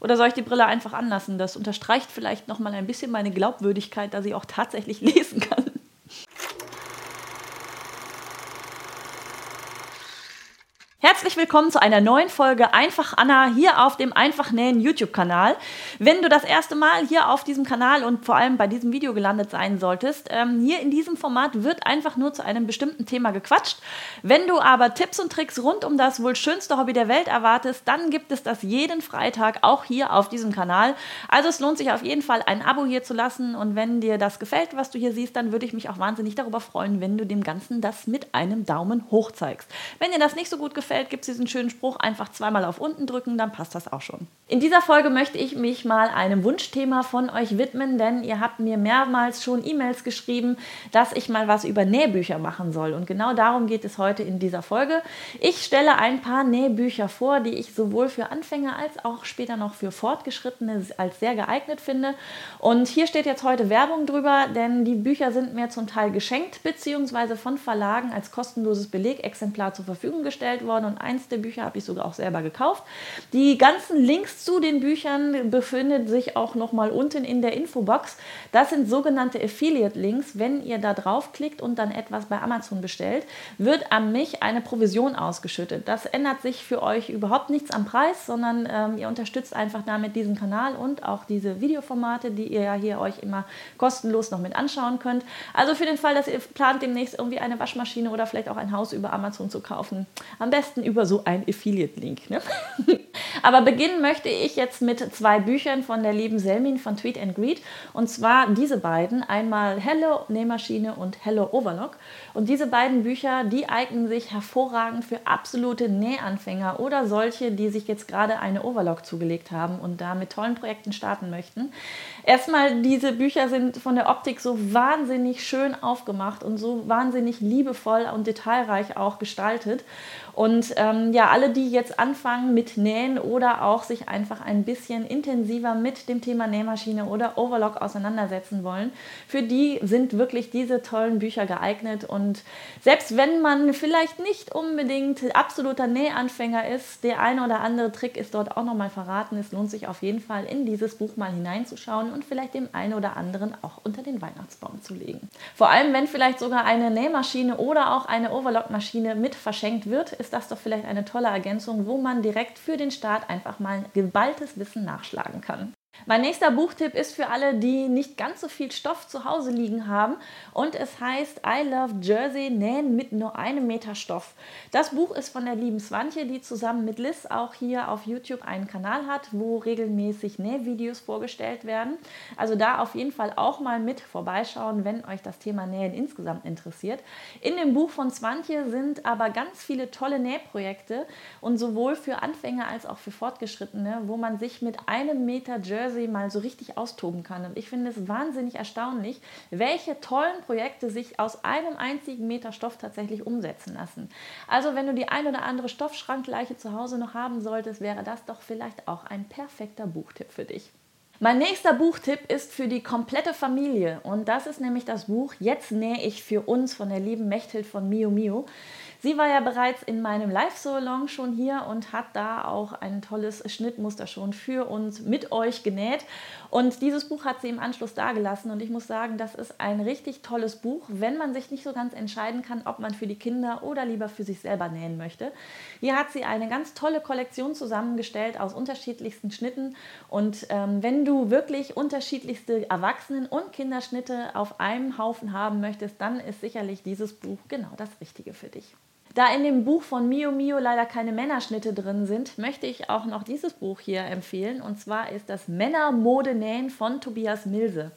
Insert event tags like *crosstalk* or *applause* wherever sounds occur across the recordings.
Oder soll ich die Brille einfach anlassen? Das unterstreicht vielleicht nochmal ein bisschen meine Glaubwürdigkeit, dass ich auch tatsächlich *laughs* lesen kann. Willkommen zu einer neuen Folge Einfach Anna hier auf dem Einfach Nähen YouTube-Kanal. Wenn du das erste Mal hier auf diesem Kanal und vor allem bei diesem Video gelandet sein solltest, ähm, hier in diesem Format wird einfach nur zu einem bestimmten Thema gequatscht. Wenn du aber Tipps und Tricks rund um das wohl schönste Hobby der Welt erwartest, dann gibt es das jeden Freitag auch hier auf diesem Kanal. Also es lohnt sich auf jeden Fall ein Abo hier zu lassen und wenn dir das gefällt, was du hier siehst, dann würde ich mich auch wahnsinnig darüber freuen, wenn du dem Ganzen das mit einem Daumen hoch zeigst. Wenn dir das nicht so gut gefällt, gibt es diesen schönen Spruch, einfach zweimal auf unten drücken, dann passt das auch schon. In dieser Folge möchte ich mich mal einem Wunschthema von euch widmen, denn ihr habt mir mehrmals schon E-Mails geschrieben, dass ich mal was über Nähbücher machen soll. Und genau darum geht es heute in dieser Folge. Ich stelle ein paar Nähbücher vor, die ich sowohl für Anfänger als auch später noch für Fortgeschrittene als sehr geeignet finde. Und hier steht jetzt heute Werbung drüber, denn die Bücher sind mir zum Teil geschenkt bzw. von Verlagen als kostenloses Belegexemplar zur Verfügung gestellt worden. Und eins der Bücher habe ich sogar auch selber gekauft. Die ganzen Links zu den Büchern befindet sich auch nochmal unten in der Infobox. Das sind sogenannte Affiliate-Links. Wenn ihr da draufklickt und dann etwas bei Amazon bestellt, wird an mich eine Provision ausgeschüttet. Das ändert sich für euch überhaupt nichts am Preis, sondern ähm, ihr unterstützt einfach damit diesen Kanal und auch diese Videoformate, die ihr ja hier euch immer kostenlos noch mit anschauen könnt. Also für den Fall, dass ihr plant, demnächst irgendwie eine Waschmaschine oder vielleicht auch ein Haus über Amazon zu kaufen, am besten über so ein Affiliate-Link. Ne? *laughs* Aber beginnen möchte ich jetzt mit zwei Büchern von der lieben Selmin von Tweet and Greet. Und zwar diese beiden, einmal Hello Nähmaschine und Hello Overlock. Und diese beiden Bücher, die eignen sich hervorragend für absolute Nähanfänger oder solche, die sich jetzt gerade eine Overlock zugelegt haben und da mit tollen Projekten starten möchten. Erstmal, diese Bücher sind von der Optik so wahnsinnig schön aufgemacht und so wahnsinnig liebevoll und detailreich auch gestaltet. Und ähm, ja, alle, die jetzt anfangen mit Nähen oder auch sich einfach ein bisschen intensiver mit dem Thema Nähmaschine oder Overlock auseinandersetzen wollen, für die sind wirklich diese tollen Bücher geeignet. Und selbst wenn man vielleicht nicht unbedingt absoluter Nähanfänger ist, der eine oder andere Trick ist dort auch nochmal verraten. Es lohnt sich auf jeden Fall in dieses Buch mal hineinzuschauen und vielleicht dem einen oder anderen auch unter den Weihnachtsbaum zu legen. Vor allem, wenn vielleicht sogar eine Nähmaschine oder auch eine Overlockmaschine mit verschenkt wird, ist ist das doch vielleicht eine tolle Ergänzung, wo man direkt für den Start einfach mal geballtes Wissen nachschlagen kann. Mein nächster Buchtipp ist für alle, die nicht ganz so viel Stoff zu Hause liegen haben und es heißt I Love Jersey Nähen mit nur einem Meter Stoff. Das Buch ist von der lieben Swantje, die zusammen mit Liz auch hier auf YouTube einen Kanal hat, wo regelmäßig Nähvideos vorgestellt werden. Also da auf jeden Fall auch mal mit vorbeischauen, wenn euch das Thema Nähen insgesamt interessiert. In dem Buch von Swantje sind aber ganz viele tolle Nähprojekte und sowohl für Anfänger als auch für Fortgeschrittene, wo man sich mit einem Meter Jersey Jersey mal so richtig austoben kann. Und ich finde es wahnsinnig erstaunlich, welche tollen Projekte sich aus einem einzigen Meter Stoff tatsächlich umsetzen lassen. Also wenn du die ein oder andere Stoffschrankleiche zu Hause noch haben solltest, wäre das doch vielleicht auch ein perfekter Buchtipp für dich. Mein nächster Buchtipp ist für die komplette Familie und das ist nämlich das Buch Jetzt nähe ich für uns von der lieben Mechthild von Mio Mio. Sie war ja bereits in meinem Live-Salon schon hier und hat da auch ein tolles Schnittmuster schon für uns mit euch genäht. Und dieses Buch hat sie im Anschluss dagelassen und ich muss sagen, das ist ein richtig tolles Buch, wenn man sich nicht so ganz entscheiden kann, ob man für die Kinder oder lieber für sich selber nähen möchte. Hier hat sie eine ganz tolle Kollektion zusammengestellt aus unterschiedlichsten Schnitten und ähm, wenn du wirklich unterschiedlichste Erwachsenen- und Kinderschnitte auf einem Haufen haben möchtest, dann ist sicherlich dieses Buch genau das Richtige für dich. Da in dem Buch von Mio Mio leider keine Männerschnitte drin sind, möchte ich auch noch dieses Buch hier empfehlen. Und zwar ist das Männermode nähen von Tobias Milse.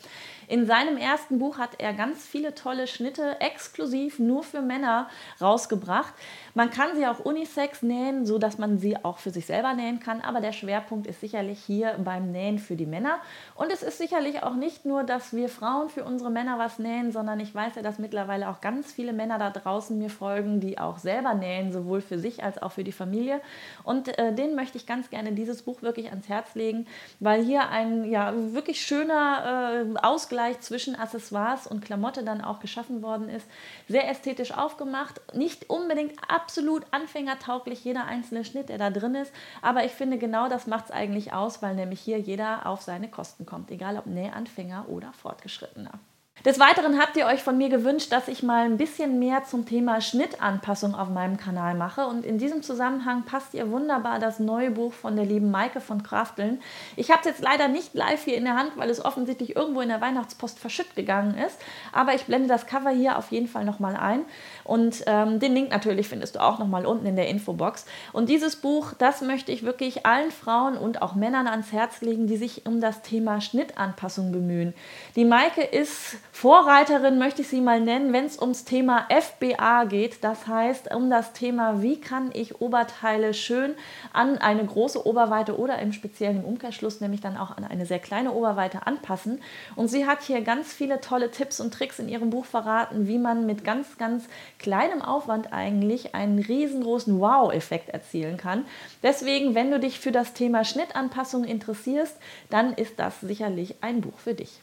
In seinem ersten Buch hat er ganz viele tolle Schnitte exklusiv nur für Männer rausgebracht. Man kann sie auch unisex nähen, so dass man sie auch für sich selber nähen kann, aber der Schwerpunkt ist sicherlich hier beim Nähen für die Männer. Und es ist sicherlich auch nicht nur, dass wir Frauen für unsere Männer was nähen, sondern ich weiß ja, dass mittlerweile auch ganz viele Männer da draußen mir folgen, die auch selber nähen, sowohl für sich als auch für die Familie. Und äh, denen möchte ich ganz gerne dieses Buch wirklich ans Herz legen, weil hier ein ja wirklich schöner äh, Ausgleich Ausgleich zwischen Accessoires und Klamotte dann auch geschaffen worden ist. Sehr ästhetisch aufgemacht, nicht unbedingt absolut anfängertauglich jeder einzelne Schnitt, der da drin ist, aber ich finde genau das macht es eigentlich aus, weil nämlich hier jeder auf seine Kosten kommt, egal ob Nähanfänger oder Fortgeschrittener. Des Weiteren habt ihr euch von mir gewünscht, dass ich mal ein bisschen mehr zum Thema Schnittanpassung auf meinem Kanal mache. Und in diesem Zusammenhang passt ihr wunderbar das neue Buch von der lieben Maike von Krafteln. Ich habe es jetzt leider nicht live hier in der Hand, weil es offensichtlich irgendwo in der Weihnachtspost verschütt gegangen ist. Aber ich blende das Cover hier auf jeden Fall nochmal ein. Und ähm, den Link natürlich findest du auch nochmal unten in der Infobox. Und dieses Buch, das möchte ich wirklich allen Frauen und auch Männern ans Herz legen, die sich um das Thema Schnittanpassung bemühen. Die Maike ist Vorreiterin möchte ich sie mal nennen, wenn es ums Thema FBA geht. Das heißt, um das Thema, wie kann ich Oberteile schön an eine große Oberweite oder im speziellen Umkehrschluss, nämlich dann auch an eine sehr kleine Oberweite anpassen. Und sie hat hier ganz viele tolle Tipps und Tricks in ihrem Buch verraten, wie man mit ganz, ganz kleinem Aufwand eigentlich einen riesengroßen Wow-Effekt erzielen kann. Deswegen, wenn du dich für das Thema Schnittanpassung interessierst, dann ist das sicherlich ein Buch für dich.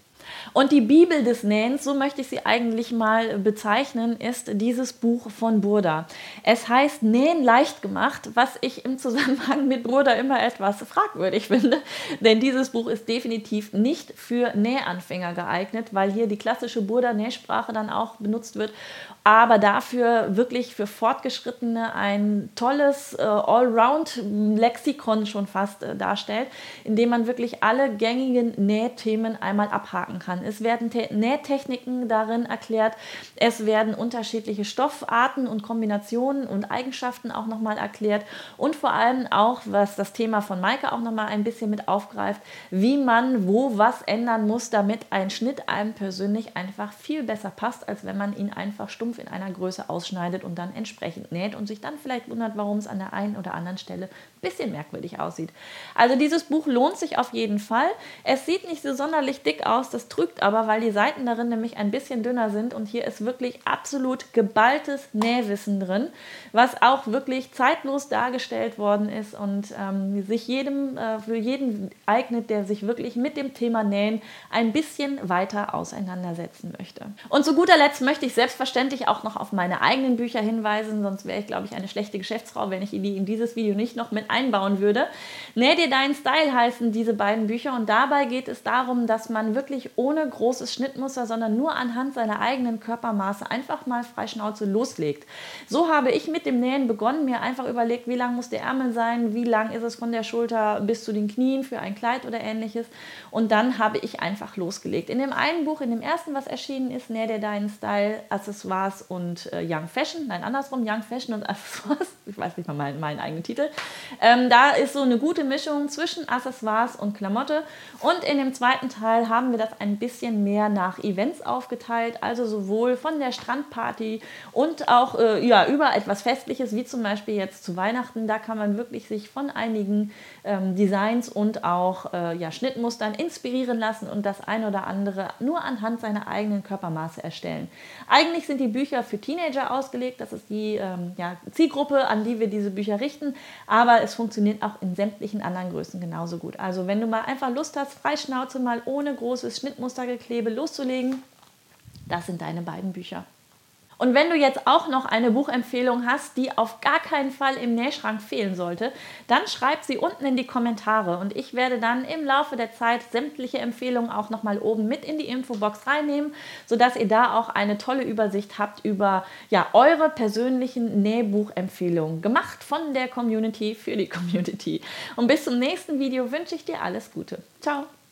Und die Bibel des Nähens, so möchte ich sie eigentlich mal bezeichnen, ist dieses Buch von Burda. Es heißt Nähen leicht gemacht, was ich im Zusammenhang mit Burda immer etwas fragwürdig finde, denn dieses Buch ist definitiv nicht für Nähanfänger geeignet, weil hier die klassische Burda-Nähsprache dann auch benutzt wird aber dafür wirklich für Fortgeschrittene ein tolles äh, Allround-Lexikon schon fast äh, darstellt, in dem man wirklich alle gängigen Nähthemen einmal abhaken kann. Es werden Te Nähtechniken darin erklärt, es werden unterschiedliche Stoffarten und Kombinationen und Eigenschaften auch nochmal erklärt und vor allem auch, was das Thema von Maike auch nochmal ein bisschen mit aufgreift, wie man wo was ändern muss, damit ein Schnitt einem persönlich einfach viel besser passt, als wenn man ihn einfach stumpf in einer Größe ausschneidet und dann entsprechend näht und sich dann vielleicht wundert, warum es an der einen oder anderen Stelle ein bisschen merkwürdig aussieht. Also dieses Buch lohnt sich auf jeden Fall. Es sieht nicht so sonderlich dick aus, das trügt aber, weil die Seiten darin nämlich ein bisschen dünner sind und hier ist wirklich absolut geballtes Nähwissen drin, was auch wirklich zeitlos dargestellt worden ist und ähm, sich jedem, äh, für jeden eignet, der sich wirklich mit dem Thema Nähen ein bisschen weiter auseinandersetzen möchte. Und zu guter Letzt möchte ich selbstverständlich auch noch auf meine eigenen Bücher hinweisen, sonst wäre ich, glaube ich, eine schlechte Geschäftsfrau, wenn ich die in dieses Video nicht noch mit einbauen würde. Näh dir deinen Style heißen diese beiden Bücher und dabei geht es darum, dass man wirklich ohne großes Schnittmuster, sondern nur anhand seiner eigenen Körpermaße einfach mal freischnauze loslegt. So habe ich mit dem Nähen begonnen, mir einfach überlegt, wie lang muss der Ärmel sein, wie lang ist es von der Schulter bis zu den Knien für ein Kleid oder ähnliches und dann habe ich einfach losgelegt. In dem einen Buch, in dem ersten, was erschienen ist, Näh dir deinen Style, Accessoires Accessoires und äh, Young Fashion. Nein, andersrum, Young Fashion und *laughs* Accessoires. Ich weiß nicht mal meinen, meinen eigenen Titel. Ähm, da ist so eine gute Mischung zwischen Accessoires und Klamotte. Und in dem zweiten Teil haben wir das ein bisschen mehr nach Events aufgeteilt. Also sowohl von der Strandparty und auch äh, ja, über etwas Festliches, wie zum Beispiel jetzt zu Weihnachten. Da kann man wirklich sich von einigen ähm, Designs und auch äh, ja, Schnittmustern inspirieren lassen und das ein oder andere nur anhand seiner eigenen Körpermaße erstellen. Eigentlich sind die Bücher für Teenager ausgelegt. Das ist die ähm, ja, Zielgruppe, an die wir diese Bücher richten. Aber es funktioniert auch in sämtlichen anderen Größen genauso gut. Also wenn du mal einfach Lust hast, Freischnauze mal ohne großes Schnittmustergeklebe loszulegen, das sind deine beiden Bücher. Und wenn du jetzt auch noch eine Buchempfehlung hast, die auf gar keinen Fall im Nähschrank fehlen sollte, dann schreib sie unten in die Kommentare und ich werde dann im Laufe der Zeit sämtliche Empfehlungen auch nochmal oben mit in die Infobox reinnehmen, sodass ihr da auch eine tolle Übersicht habt über ja, eure persönlichen Nähbuchempfehlungen, gemacht von der Community für die Community. Und bis zum nächsten Video wünsche ich dir alles Gute. Ciao!